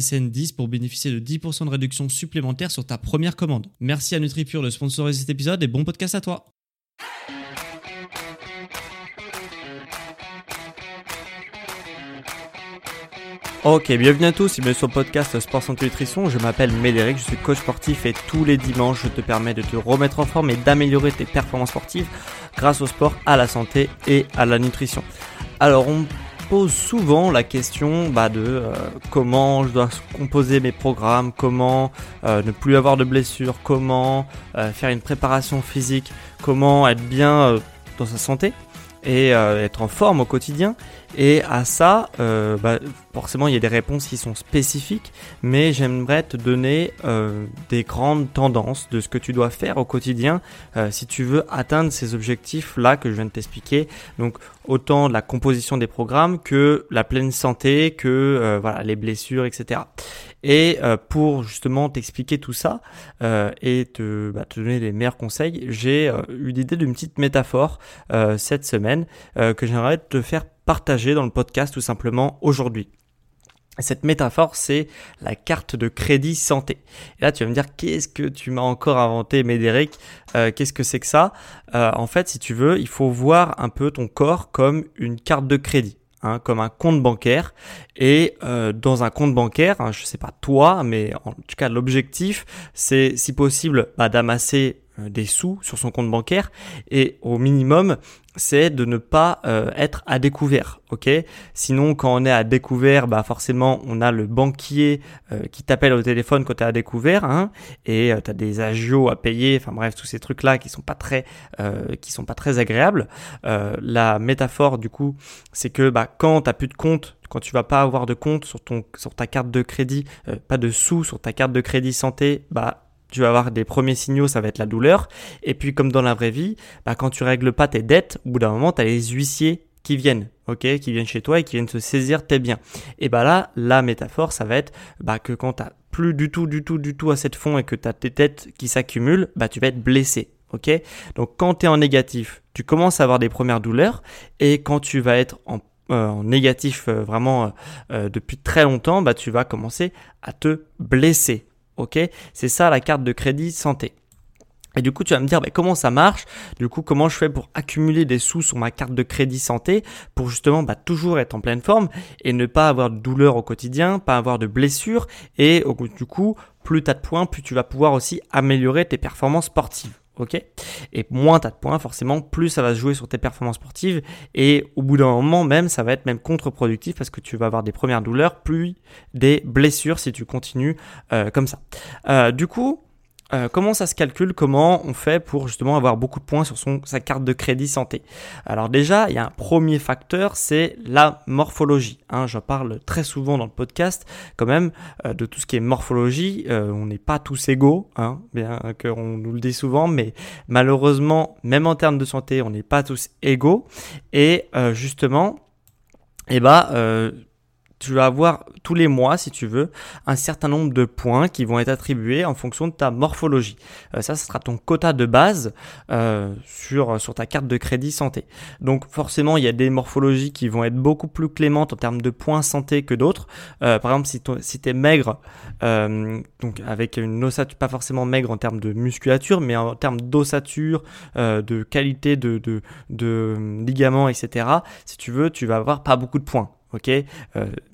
SSN 10 pour bénéficier de 10% de réduction supplémentaire sur ta première commande. Merci à NutriPure de sponsoriser cet épisode et bon podcast à toi. Ok, bienvenue à tous, bienvenue sur le podcast Sport Santé Nutrition. Je m'appelle Médéric, je suis coach sportif et tous les dimanches je te permets de te remettre en forme et d'améliorer tes performances sportives grâce au sport, à la santé et à la nutrition. Alors on pose souvent la question bah, de euh, comment je dois composer mes programmes, comment euh, ne plus avoir de blessures, comment euh, faire une préparation physique, comment être bien dans sa santé et être en forme au quotidien. Et à ça, euh, bah, forcément, il y a des réponses qui sont spécifiques, mais j'aimerais te donner euh, des grandes tendances de ce que tu dois faire au quotidien euh, si tu veux atteindre ces objectifs-là que je viens de t'expliquer. Donc, autant la composition des programmes que la pleine santé, que voilà les blessures, etc. Et pour justement t'expliquer tout ça et te, bah, te, donner les meilleurs conseils, j'ai eu l'idée d'une petite métaphore cette semaine que j'aimerais te faire partager dans le podcast tout simplement aujourd'hui. Cette métaphore, c'est la carte de crédit santé. Et là, tu vas me dire, qu'est-ce que tu m'as encore inventé, Médéric? Euh, Qu'est-ce que c'est que ça? Euh, En fait, si tu veux, il faut voir un peu ton corps comme une carte de crédit. Hein, comme un compte bancaire. Et euh, dans un compte bancaire, hein, je sais pas toi, mais en tout cas l'objectif, c'est si possible bah, d'amasser des sous sur son compte bancaire et au minimum c'est de ne pas euh, être à découvert, ok? Sinon, quand on est à découvert, bah forcément, on a le banquier euh, qui t'appelle au téléphone quand tu es à découvert, hein, et tu as des agios à payer, enfin bref, tous ces trucs-là qui sont pas très, qui sont pas très agréables. la métaphore, du coup, c'est que bah, quand tu plus de compte, quand tu vas pas avoir de compte sur ton, sur ta carte de crédit, pas de sous sur ta carte de crédit santé, bah tu vas avoir des premiers signaux, ça va être la douleur. Et puis comme dans la vraie vie, bah, quand tu règles pas tes dettes, au bout d'un moment, tu as les huissiers qui viennent, qui viennent chez toi et qui viennent se saisir tes biens. Et bah là, la métaphore, ça va être bah, que quand tu plus du tout, du tout, du tout assez de fonds et que tu as tes dettes qui s'accumulent, bah, tu vas être blessé. Donc quand tu es en négatif, tu commences à avoir des premières douleurs et quand tu vas être en euh, négatif euh, vraiment euh, depuis très longtemps, bah, tu vas commencer à te blesser. Ok? C'est ça la carte de crédit santé. Et du coup, tu vas me dire, bah, comment ça marche? Du coup, comment je fais pour accumuler des sous sur ma carte de crédit santé pour justement bah, toujours être en pleine forme et ne pas avoir de douleur au quotidien, pas avoir de blessures et du coup, plus tu as de points, plus tu vas pouvoir aussi améliorer tes performances sportives? Ok Et moins tu as de points, forcément, plus ça va se jouer sur tes performances sportives. Et au bout d'un moment, même, ça va être même contre-productif parce que tu vas avoir des premières douleurs, plus des blessures si tu continues euh, comme ça. Euh, du coup, euh, comment ça se calcule Comment on fait pour justement avoir beaucoup de points sur son, sa carte de crédit santé? Alors déjà, il y a un premier facteur, c'est la morphologie. Hein. je parle très souvent dans le podcast quand même euh, de tout ce qui est morphologie. Euh, on n'est pas tous égaux, hein, bien qu'on nous le dit souvent, mais malheureusement, même en termes de santé, on n'est pas tous égaux. Et justement, eh ben, tu vas avoir tous les mois, si tu veux, un certain nombre de points qui vont être attribués en fonction de ta morphologie. Euh, ça, ce sera ton quota de base euh, sur, sur ta carte de crédit santé. Donc forcément, il y a des morphologies qui vont être beaucoup plus clémentes en termes de points santé que d'autres. Euh, par exemple, si, tu es maigre, donc avec une ossature, pas forcément maigre en termes de musculature, mais en termes d'ossature, de qualité de, de, de ligaments, etc., si tu veux, tu vas avoir pas beaucoup de points Ok, euh,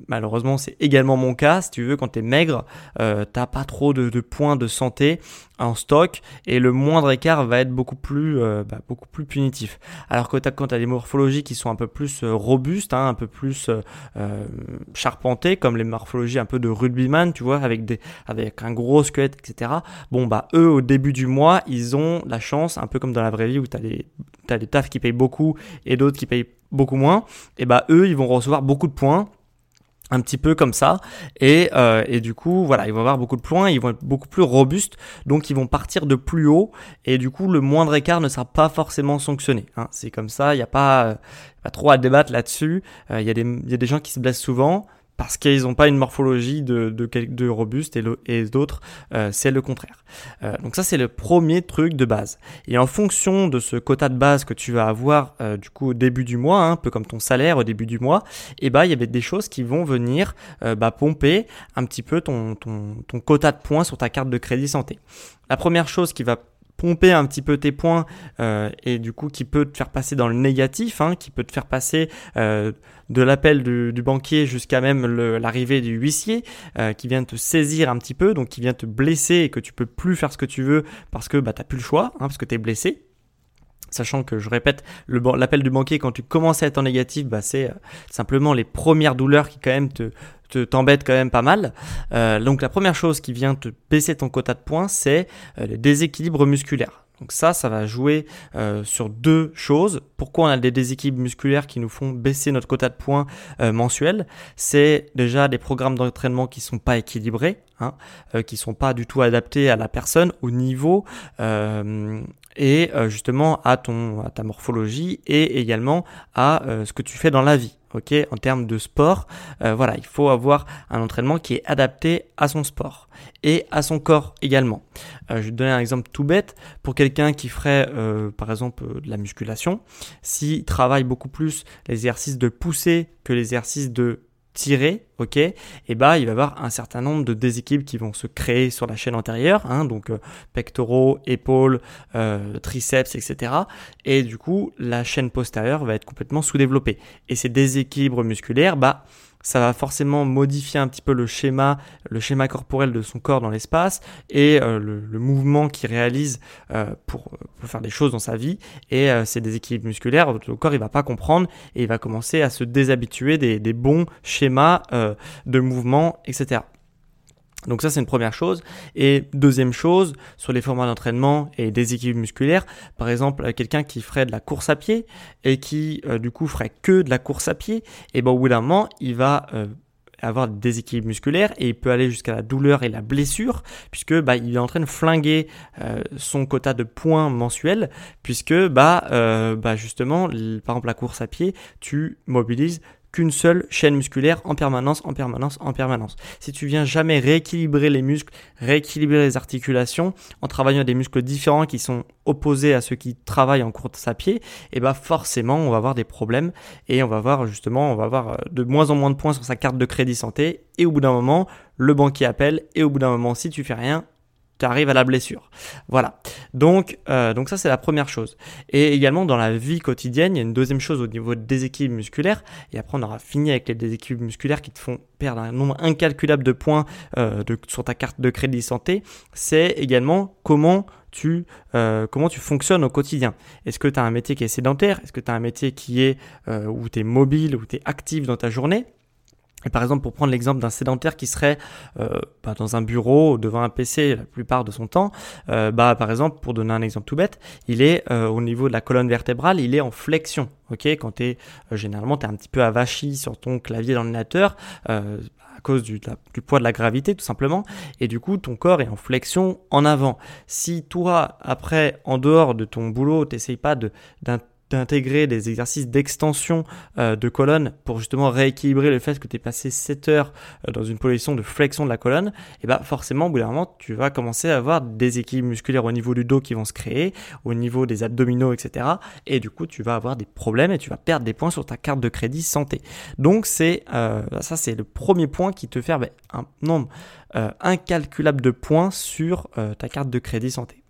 malheureusement c'est également mon cas. Si tu veux, quand tu es maigre, euh, t'as pas trop de, points de santé en stock et le moindre écart va être beaucoup plus, euh, bah, beaucoup plus punitif. Alors que as, quand tu as des morphologies qui sont un peu plus robustes, hein, un peu plus charpentées, comme les morphologies un peu de rugbyman, tu vois, avec, des, avec un gros squelette, etc. Bon, bah eux, au début du mois, ils ont la chance, un peu comme dans la vraie vie où tu as des, as des tafs qui payent beaucoup et d'autres qui payent beaucoup moins, et bah eux, ils vont recevoir beaucoup de points un petit peu comme ça et, euh, et du coup voilà ils vont avoir beaucoup de points ils vont être beaucoup plus robustes donc ils vont partir de plus haut et du coup le moindre écart ne sera pas forcément sanctionné hein. c'est comme ça il n'y a pas, euh, pas trop à débattre là-dessus euh, il y, a des, y a des gens qui se blessent souvent parce qu'ils n'ont pas une morphologie de, robuste et, d'autres, euh, c'est le contraire. Euh, donc ça, c'est le premier truc de base. Et en fonction de ce quota de base que tu vas avoir euh, du coup au début du mois, hein, un peu comme ton salaire au début du mois, et eh bah il y avait des choses qui vont venir bah, pomper un petit peu ton quota de points sur ta carte de crédit santé. La première chose qui va pomper un petit peu tes points euh, et du coup qui peut te faire passer dans le négatif, hein, qui peut te faire passer euh, de l'appel du, banquier jusqu'à même l'arrivée du huissier euh, qui vient te saisir un petit peu, donc qui vient te blesser et que tu peux plus faire ce que tu veux parce que bah, tu n'as plus le choix, hein, parce que tu es blessé. Sachant que je répète, l'appel du banquier quand tu commences à être en négatif, bah, c'est simplement les premières douleurs qui quand même te, t'embête quand même pas mal. Euh, donc la première chose qui vient te baisser ton quota de points, c'est euh, le déséquilibre musculaire. Donc ça, ça va jouer euh, sur deux choses. Pourquoi on a des déséquilibres musculaires qui nous font baisser notre quota de points euh, mensuel? C'est déjà des programmes d'entraînement qui sont pas équilibrés, hein, euh, qui sont pas du tout adaptés à la personne, au niveau euh, et justement à ton à ta morphologie et également à ce que tu fais dans la vie ok, en termes de sport. Euh, voilà, il faut avoir un entraînement qui est adapté à son sport et à son corps également. Euh, je vais te donner un exemple tout bête. Pour quelqu'un qui ferait, euh, par exemple, de la musculation, s'il travaille beaucoup plus les exercices de pousser que les exercices de tirer, ok, et bah il va y avoir un certain nombre de déséquilibres qui vont se créer sur la chaîne antérieure, hein, donc euh, pectoraux, épaules, euh, triceps, etc. Et du coup, la chaîne postérieure va être complètement sous-développée. Et ces déséquilibres musculaires, bah ça va forcément modifier un petit peu le schéma, le schéma corporel de son corps dans l'espace et euh, le, mouvement qu'il réalise euh, pour, faire des choses dans sa vie. Et euh, ces déséquilibres musculaires, le corps il va pas comprendre et il va commencer à se déshabituer des, des bons schémas de mouvement, etc. Donc ça c'est une première chose. Et deuxième chose, sur les formats d'entraînement et des équipes musculaires, par exemple quelqu'un qui ferait de la course à pied et qui euh, du coup ferait que de la course à pied, et ben au bout d'un moment il va euh, avoir des déséquilibres musculaires et il peut aller jusqu'à la douleur et la blessure puisque bah, il est en train de flinguer euh, son quota de points mensuels puisque bah, bah justement par exemple la course à pied tu mobilises qu'une seule chaîne musculaire en permanence, en permanence, en permanence. Si tu viens jamais rééquilibrer les muscles, rééquilibrer les articulations en travaillant des muscles différents qui sont opposés à ceux qui travaillent en course à pied, et eh ben forcément on va avoir des problèmes et on va avoir justement on va avoir euh, de moins en moins de points sur sa carte de crédit santé et au bout d'un moment le banquier appelle et au bout d'un moment si tu fais rien tu arrives à la blessure. Voilà. Donc, euh, donc ça, c'est la première chose. Et également, dans la vie quotidienne, il y a une deuxième chose au niveau des déséquilibre musculaire. Et après, on aura fini avec les déséquilibres musculaires qui te font perdre un nombre incalculable de points euh, de, sur ta carte de crédit santé. C'est également comment tu, euh, comment tu fonctionnes au quotidien. Est-ce que tu as un métier qui est sédentaire? Est-ce que tu as un métier qui est où tu es mobile, où tu es actif dans ta journée? Et par exemple, pour prendre l'exemple d'un sédentaire qui serait euh, bah, dans un bureau devant un PC la plupart de son temps, euh, bah, par exemple, pour donner un exemple tout bête, il est euh, au niveau de la colonne vertébrale, il est en flexion. Ok, quand tu es généralement tu es un petit peu avachi sur ton clavier d'ordinateur à cause du, du, poids de la gravité tout simplement, et du coup ton corps est en flexion en avant. Si toi après en dehors de ton boulot, t'essayes pas de d'intégrer des exercices d'extension euh, de colonne pour justement rééquilibrer le fait que tu es passé 7 heures euh, dans une position de flexion de la colonne, et bah forcément au bout d'un moment tu vas commencer à avoir des équilibres musculaires au niveau du dos qui vont se créer, au niveau des abdominaux, etc. Et du coup tu vas avoir des problèmes et tu vas perdre des points sur ta carte de crédit santé. Donc c'est euh, ça c'est le premier point qui te fait bah, un nombre incalculable de points sur ta carte de crédit santé.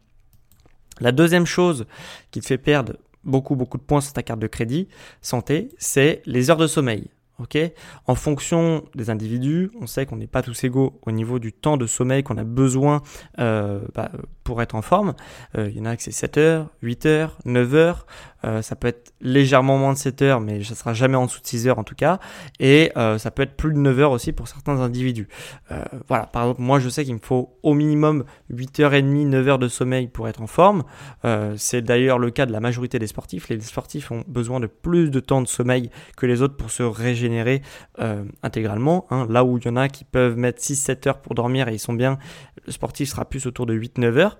La deuxième chose qui te fait perdre beaucoup, beaucoup de points sur ta carte de crédit santé, c'est les heures de sommeil. ok? En fonction des individus, on sait qu'on n'est pas tous égaux au niveau du temps de sommeil qu'on a besoin euh, bah, pour être en forme. Euh, il y en a que c'est 7 heures, 8 heures, 9 heures. Euh, ça peut être légèrement moins de 7 heures, mais ça sera jamais en dessous de 6 heures en tout cas. Et ça peut être plus de 9 heures aussi pour certains individus. voilà, par exemple, moi je sais qu'il me faut au minimum 8 heures et demie, 9 heures de sommeil pour être en forme. c'est d'ailleurs le cas de la majorité des sportifs. Les sportifs ont besoin de plus de temps de sommeil que les autres pour se régénérer euh, intégralement. Hein. Là où il y en a qui peuvent mettre 6-7 heures pour dormir et ils sont bien, le sportif sera plus autour de 8-9 heures.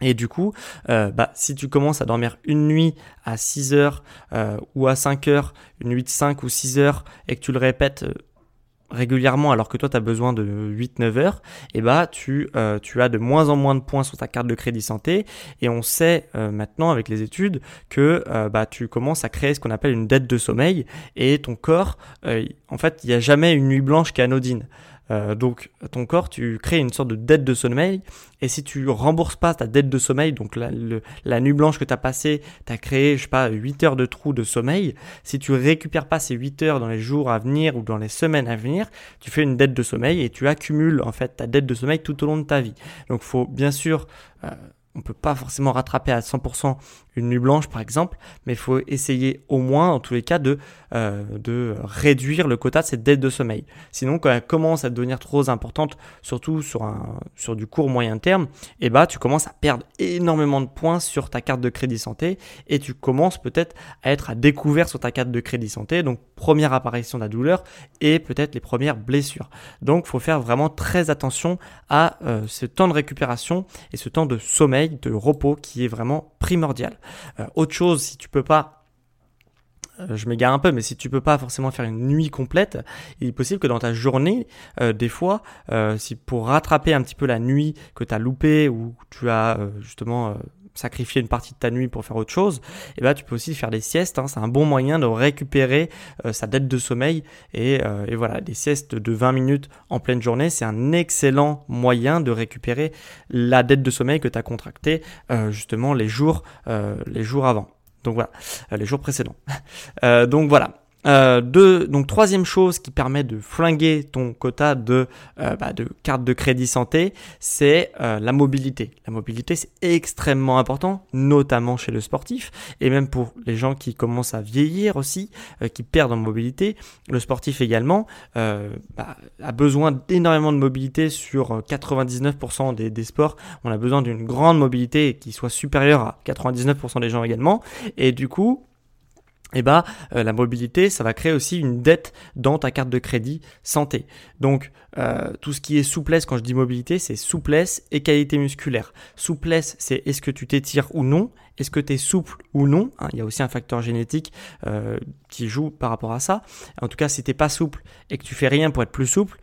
Et du coup, euh, bah, si tu commences à dormir une nuit à 6 heures euh, ou à 5 heures, une nuit de 5 ou 6 heures, et que tu le répètes régulièrement alors que toi tu as besoin de 8-9 heures, et eh bah tu, euh, tu as de moins en moins de points sur ta carte de crédit santé et on sait euh, maintenant avec les études que euh, bah, tu commences à créer ce qu'on appelle une dette de sommeil et ton corps, en fait il n'y a jamais une nuit blanche qui est anodine. Euh, donc ton corps, tu crées une sorte de dette de sommeil, et si tu rembourses pas ta dette de sommeil, donc la, nuit blanche que tu as passée, tu as créé, je sais pas, 8 heures de trou de sommeil, si tu récupères pas ces 8 heures dans les jours à venir ou dans les semaines à venir, tu fais une dette de sommeil et tu accumules en fait ta dette de sommeil tout au long de ta vie. Donc faut bien sûr... Euh, on peut pas forcément rattraper à 100% une nuit blanche par exemple, mais il faut essayer au moins en tous les cas de, euh, de réduire le quota de cette dette de sommeil. Sinon quand elle commence à devenir trop importante, surtout sur, un, sur du court moyen terme, eh bah, tu commences à perdre énormément de points sur ta carte de crédit santé et tu commences peut-être à être à découvert sur ta carte de crédit santé, donc première apparition de la douleur et peut-être les premières blessures. Donc il faut faire vraiment très attention à euh, ce temps de récupération et ce temps de sommeil de repos qui est vraiment primordial. Euh, autre chose, si tu peux pas euh, je m'égare un peu, mais si tu peux pas forcément faire une nuit complète, il est possible que dans ta journée, euh, des fois, si pour rattraper un petit peu la nuit que tu as loupée ou tu as justement sacrifier une partie de ta nuit pour faire autre chose, et eh ben tu peux aussi faire des siestes. Hein. c'est un bon moyen de récupérer euh, sa dette de sommeil. Et, euh, et, voilà, des siestes de 20 minutes en pleine journée, c'est un excellent moyen de récupérer la dette de sommeil que tu as contractée euh, justement les jours, les jours avant. Donc voilà, les jours précédents. donc voilà. Euh, donc troisième chose qui permet de flinguer ton quota de, euh, bah, de carte de crédit santé, c'est euh, la mobilité. La mobilité c'est extrêmement important, notamment chez le sportif et même pour les gens qui commencent à vieillir aussi, euh, qui perdent en mobilité. Le sportif également bah, a besoin d'énormément de mobilité sur 99% des, des sports. On a besoin d'une grande mobilité qui soit supérieure à 99% des gens également. Et du coup, eh ben, la mobilité, ça va créer aussi une dette dans ta carte de crédit santé. Donc, euh, tout ce qui est souplesse, quand je dis mobilité, c'est souplesse et qualité musculaire. Souplesse, c'est est-ce que tu t'étires ou non? Est-ce que tu es souple ou non? Hein, Il y a aussi un facteur génétique euh, qui joue par rapport à ça. En tout cas, si tu pas souple et que tu fais rien pour être plus souple,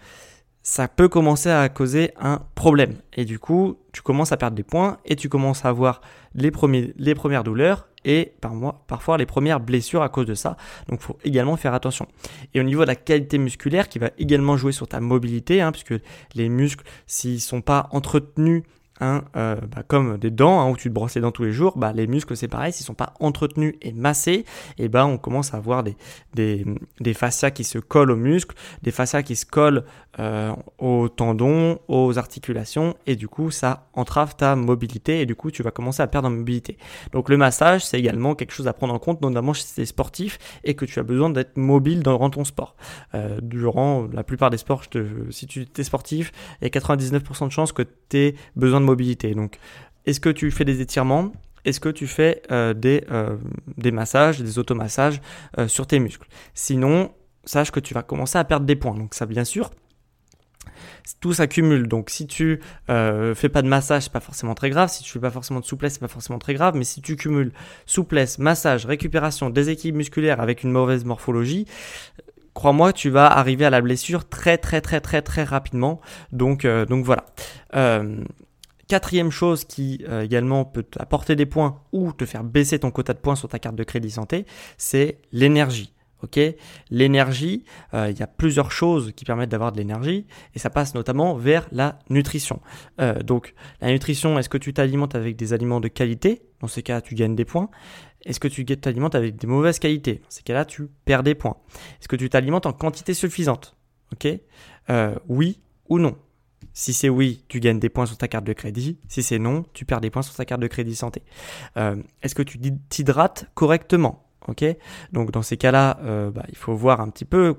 ça peut commencer à causer un problème. Et du coup, tu commences à perdre des points et tu commences à avoir les, premiers, les premières douleurs et par parfois les premières blessures à cause de ça. Donc il faut également faire attention. Et au niveau de la qualité musculaire qui va également jouer sur ta mobilité, hein, puisque les muscles, s'ils sont pas entretenus Hein, euh, bah, comme des dents hein, où tu te brosses les dents tous les jours, bah, les muscles c'est pareil, s'ils sont pas entretenus et massés, et bah, on commence à avoir des, des, fascias qui se collent aux muscles, des fascias qui se collent euh, aux tendons, aux articulations, et du coup ça entrave ta mobilité et du coup tu vas commencer à perdre en mobilité. Donc le massage c'est également quelque chose à prendre en compte, notamment chez les sportifs, et que tu as besoin d'être mobile durant ton sport. Euh, durant la plupart des sports, je te, si tu es sportif, il y a 99% de chances que tu aies besoin de mobilité. Donc, est-ce que tu fais des étirements? Est-ce que tu fais euh, des, euh, des massages, des automassages euh, sur tes muscles? Sinon, sache que tu vas commencer à perdre des points. Donc ça, bien sûr, tout s'accumule. Donc si tu fais pas de massage, c'est pas forcément très grave. Si tu fais pas forcément de souplesse, c'est pas forcément très grave. Mais si tu cumules souplesse, massage, récupération, déséquilibre musculaire avec une mauvaise morphologie, crois-moi, tu vas arriver à la blessure très très très très très rapidement. Donc donc voilà. Quatrième chose qui euh, également peut apporter des points ou te faire baisser ton quota de points sur ta carte de crédit santé, c'est l'énergie. ok? L'énergie, euh, il y a plusieurs choses qui permettent d'avoir de l'énergie et ça passe notamment vers la nutrition. Euh, donc la nutrition, est-ce que tu t'alimentes avec des aliments de qualité? Dans ces cas, tu gagnes des points. Est-ce que tu t'alimentes avec des mauvaises qualités? Dans ces cas-là, tu perds des points. Est-ce que tu t'alimentes en quantité suffisante? Ok? Oui ou non? Si c'est oui, tu gagnes des points sur ta carte de crédit. Si c'est non, tu perds des points sur ta carte de crédit santé. Est-ce que tu t'hydrates correctement Ok, donc dans ces cas-là, euh, bah, il faut voir un petit peu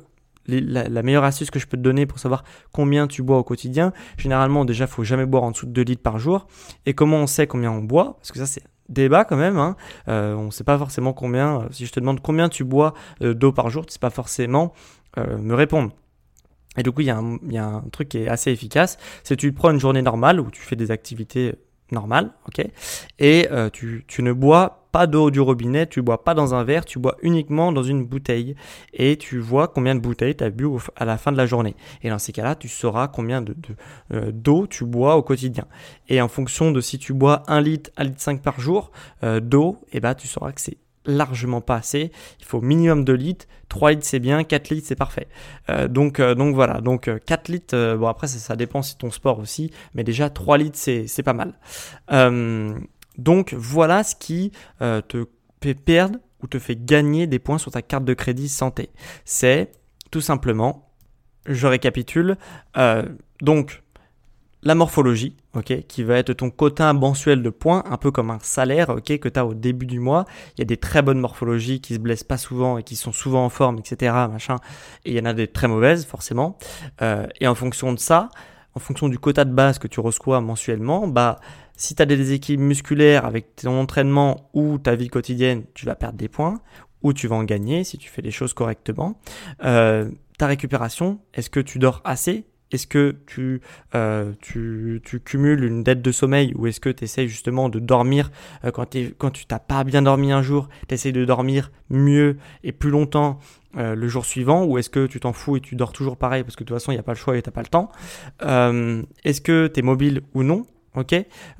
la, meilleure astuce que je peux te donner pour savoir combien tu bois au quotidien. Généralement, déjà, il faut jamais boire en dessous de 2 litres par jour. Et comment on sait combien on boit? Parce que ça, c'est débat quand même. Hein. Euh, on ne sait pas forcément combien. Euh, si je te demande combien tu bois d'eau par jour, tu ne sais pas forcément me répondre. Et du coup, il y, a un truc qui est assez efficace. C'est tu prends une journée normale où tu fais des activités normales, ok, et tu, tu ne bois pas d'eau du robinet, tu bois pas dans un verre, tu bois uniquement dans une bouteille et tu vois combien de bouteilles tu as bu à la fin de la journée. Et dans ces cas-là, tu sauras combien de, euh, d'eau tu bois au quotidien. Et en fonction de si tu bois 1 litre, 1 litre 5 par jour euh, d'eau, eh ben, tu sauras que c'est largement pas assez. Il faut minimum 2 litres. 3 litres c'est bien, 4 litres c'est parfait. Euh, donc, donc voilà, donc 4 litres, bon après ça, ça, dépend si ton sport aussi, mais déjà 3 litres c'est, pas mal. Donc voilà ce qui euh, te fait perdre ou te fait gagner des points sur ta carte de crédit santé. C'est tout simplement, je récapitule, euh, donc la morphologie, ok, qui va être ton quota mensuel de points, un peu comme un salaire, ok, que tu as au début du mois. Il y a des très bonnes morphologies qui se blessent pas souvent et qui sont souvent en forme, etc. Machin. Et il y en a des très mauvaises, forcément. Euh, et en fonction de ça, en fonction du quota de base que tu reçois mensuellement, bah si tu as des déséquilibres musculaires avec ton entraînement ou ta vie quotidienne, tu vas perdre des points ou tu vas en gagner si tu fais les choses correctement. Euh, ta récupération, est-ce que tu dors assez? Est-ce que tu, euh, tu, cumules une dette de sommeil ou est-ce que tu essayes justement de dormir euh, quand, tu t'as pas bien dormi un jour, tu essayes de dormir mieux et plus longtemps le jour suivant ou est-ce que tu t'en fous et tu dors toujours pareil parce que de toute façon il n'y a pas le choix et tu pas le temps Est-ce que tu es mobile ou non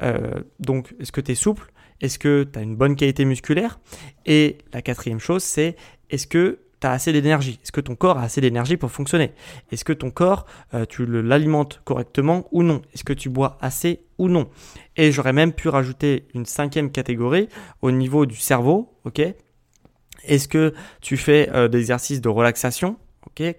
euh, Donc, est-ce que tu es souple Est-ce que tu as une bonne qualité musculaire Et la quatrième chose, c'est est-ce que tu as assez d'énergie. Est-ce que ton corps a assez d'énergie pour fonctionner? Est-ce que ton corps, euh, tu l'alimentes correctement ou non? Est-ce que tu bois assez ou non? Et j'aurais même pu rajouter une cinquième catégorie au niveau du cerveau, Est-ce que tu fais euh, des exercices de relaxation?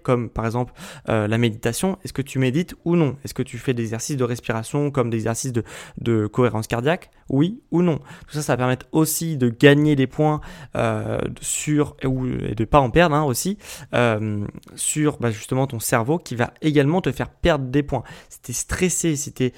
Comme par exemple euh, la méditation, est-ce que tu médites ou non? Est-ce que tu fais des exercices de respiration comme des exercices de, de cohérence cardiaque? Oui ou non? Tout ça, ça va permettre aussi de gagner des points euh, sur, ou, et de pas en perdre hein, aussi, euh, sur bah, justement ton cerveau qui va également te faire perdre des points. Si tu es stressé, si tu es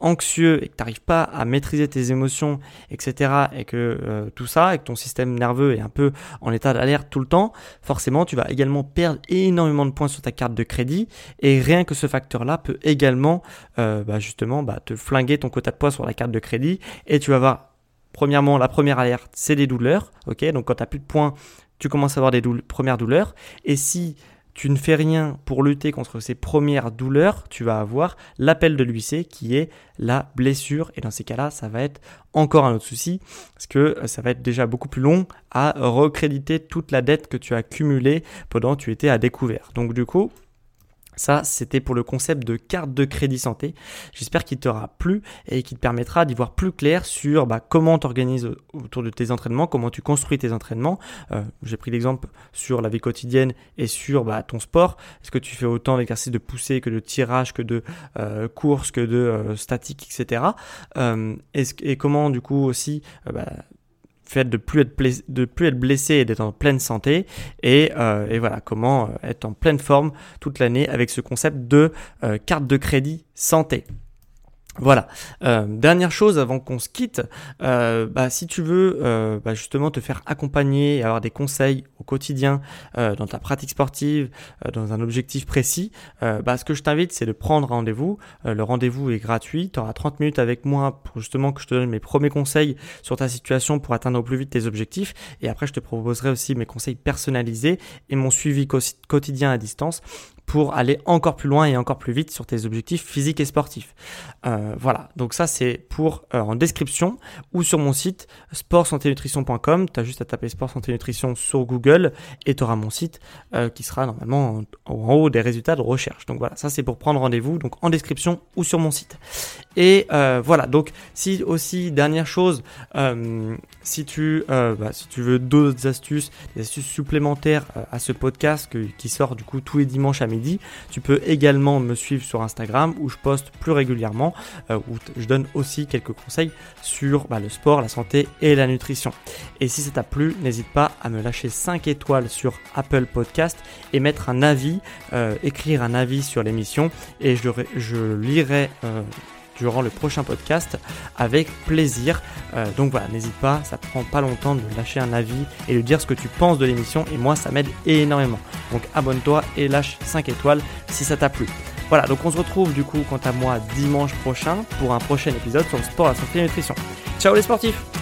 anxieux et que tu n'arrives pas à maîtriser tes émotions, etc., et que tout ça, et que ton système nerveux est un peu en état d'alerte tout le temps, forcément, tu vas également perdre énormément de points sur ta carte de crédit et rien que ce facteur-là peut également euh, bah, justement bah, te flinguer ton quota de points sur la carte de crédit et tu vas voir premièrement la première alerte c'est des douleurs ok? Donc quand tu n'as plus de points tu commences à avoir des premières douleurs et si tu ne fais rien pour lutter contre ces premières douleurs, tu vas avoir l'appel de l'UIC qui est la blessure. Et dans ces cas-là, ça va être encore un autre souci parce que euh, ça va être déjà beaucoup plus long à recréditer toute la dette que tu as cumulée pendant que tu étais à découvert. Donc du coup, ça, c'était pour le concept de carte de crédit santé. J'espère qu'il t'aura plu et qu'il te permettra d'y voir plus clair sur bah, comment tu organises autour de tes entraînements, comment tu construis tes entraînements. Euh, j'ai pris l'exemple sur la vie quotidienne et sur bah, ton sport. Est-ce que tu fais autant d'exercices de poussée que de tirage, que de euh, course, que de euh, statique, etc. et comment du coup aussi bah, fait de plus être blessé, de plus être blessé et d'être en pleine santé et, euh, voilà comment euh, être en pleine forme toute l'année avec ce concept de euh, carte de crédit santé. Voilà. Euh, dernière chose avant qu'on se quitte, euh, bah, si tu veux euh, bah, justement te faire accompagner et avoir des conseils au quotidien dans ta pratique sportive, dans un objectif précis, bah, ce que je t'invite c'est de prendre rendez-vous. le rendez-vous est gratuit. Tu auras 30 minutes avec moi pour justement que je te donne mes premiers conseils sur ta situation pour atteindre au plus vite tes objectifs. Et après je te proposerai aussi mes conseils personnalisés et mon suivi quotidien à distance pour aller encore plus loin et encore plus vite sur tes objectifs physiques et sportifs. Euh, voilà, donc ça c'est pour euh, en description ou sur mon site sportsanténutrition.com. Tu as juste à taper sport santé nutrition sur Google et tu auras mon site euh, qui sera normalement en, en, haut des résultats de recherche. Donc voilà, ça c'est pour prendre rendez-vous, donc en description ou sur mon site. Et voilà, donc si aussi, dernière chose, si, tu, bah, si tu veux d'autres astuces, des astuces supplémentaires à ce podcast qui sort du coup tous les dimanches à midi, tu peux également me suivre sur Instagram où je poste plus régulièrement, euh, où je donne aussi quelques conseils sur bah, le sport, la santé et la nutrition. Et si ça t'a plu, n'hésite pas à me lâcher 5 étoiles sur Apple Podcast et mettre un avis, euh, écrire un avis sur l'émission et je, lirai euh, durant le prochain podcast avec plaisir. Euh, donc voilà, n'hésite pas, ça prend pas longtemps de lâcher un avis et de dire ce que tu penses de l'émission et moi ça m'aide énormément. Donc abonne-toi et lâche 5 étoiles si ça t'a plu. Voilà, donc on se retrouve du coup quant à moi dimanche prochain pour un prochain épisode sur le sport, la santé et la nutrition. Ciao les sportifs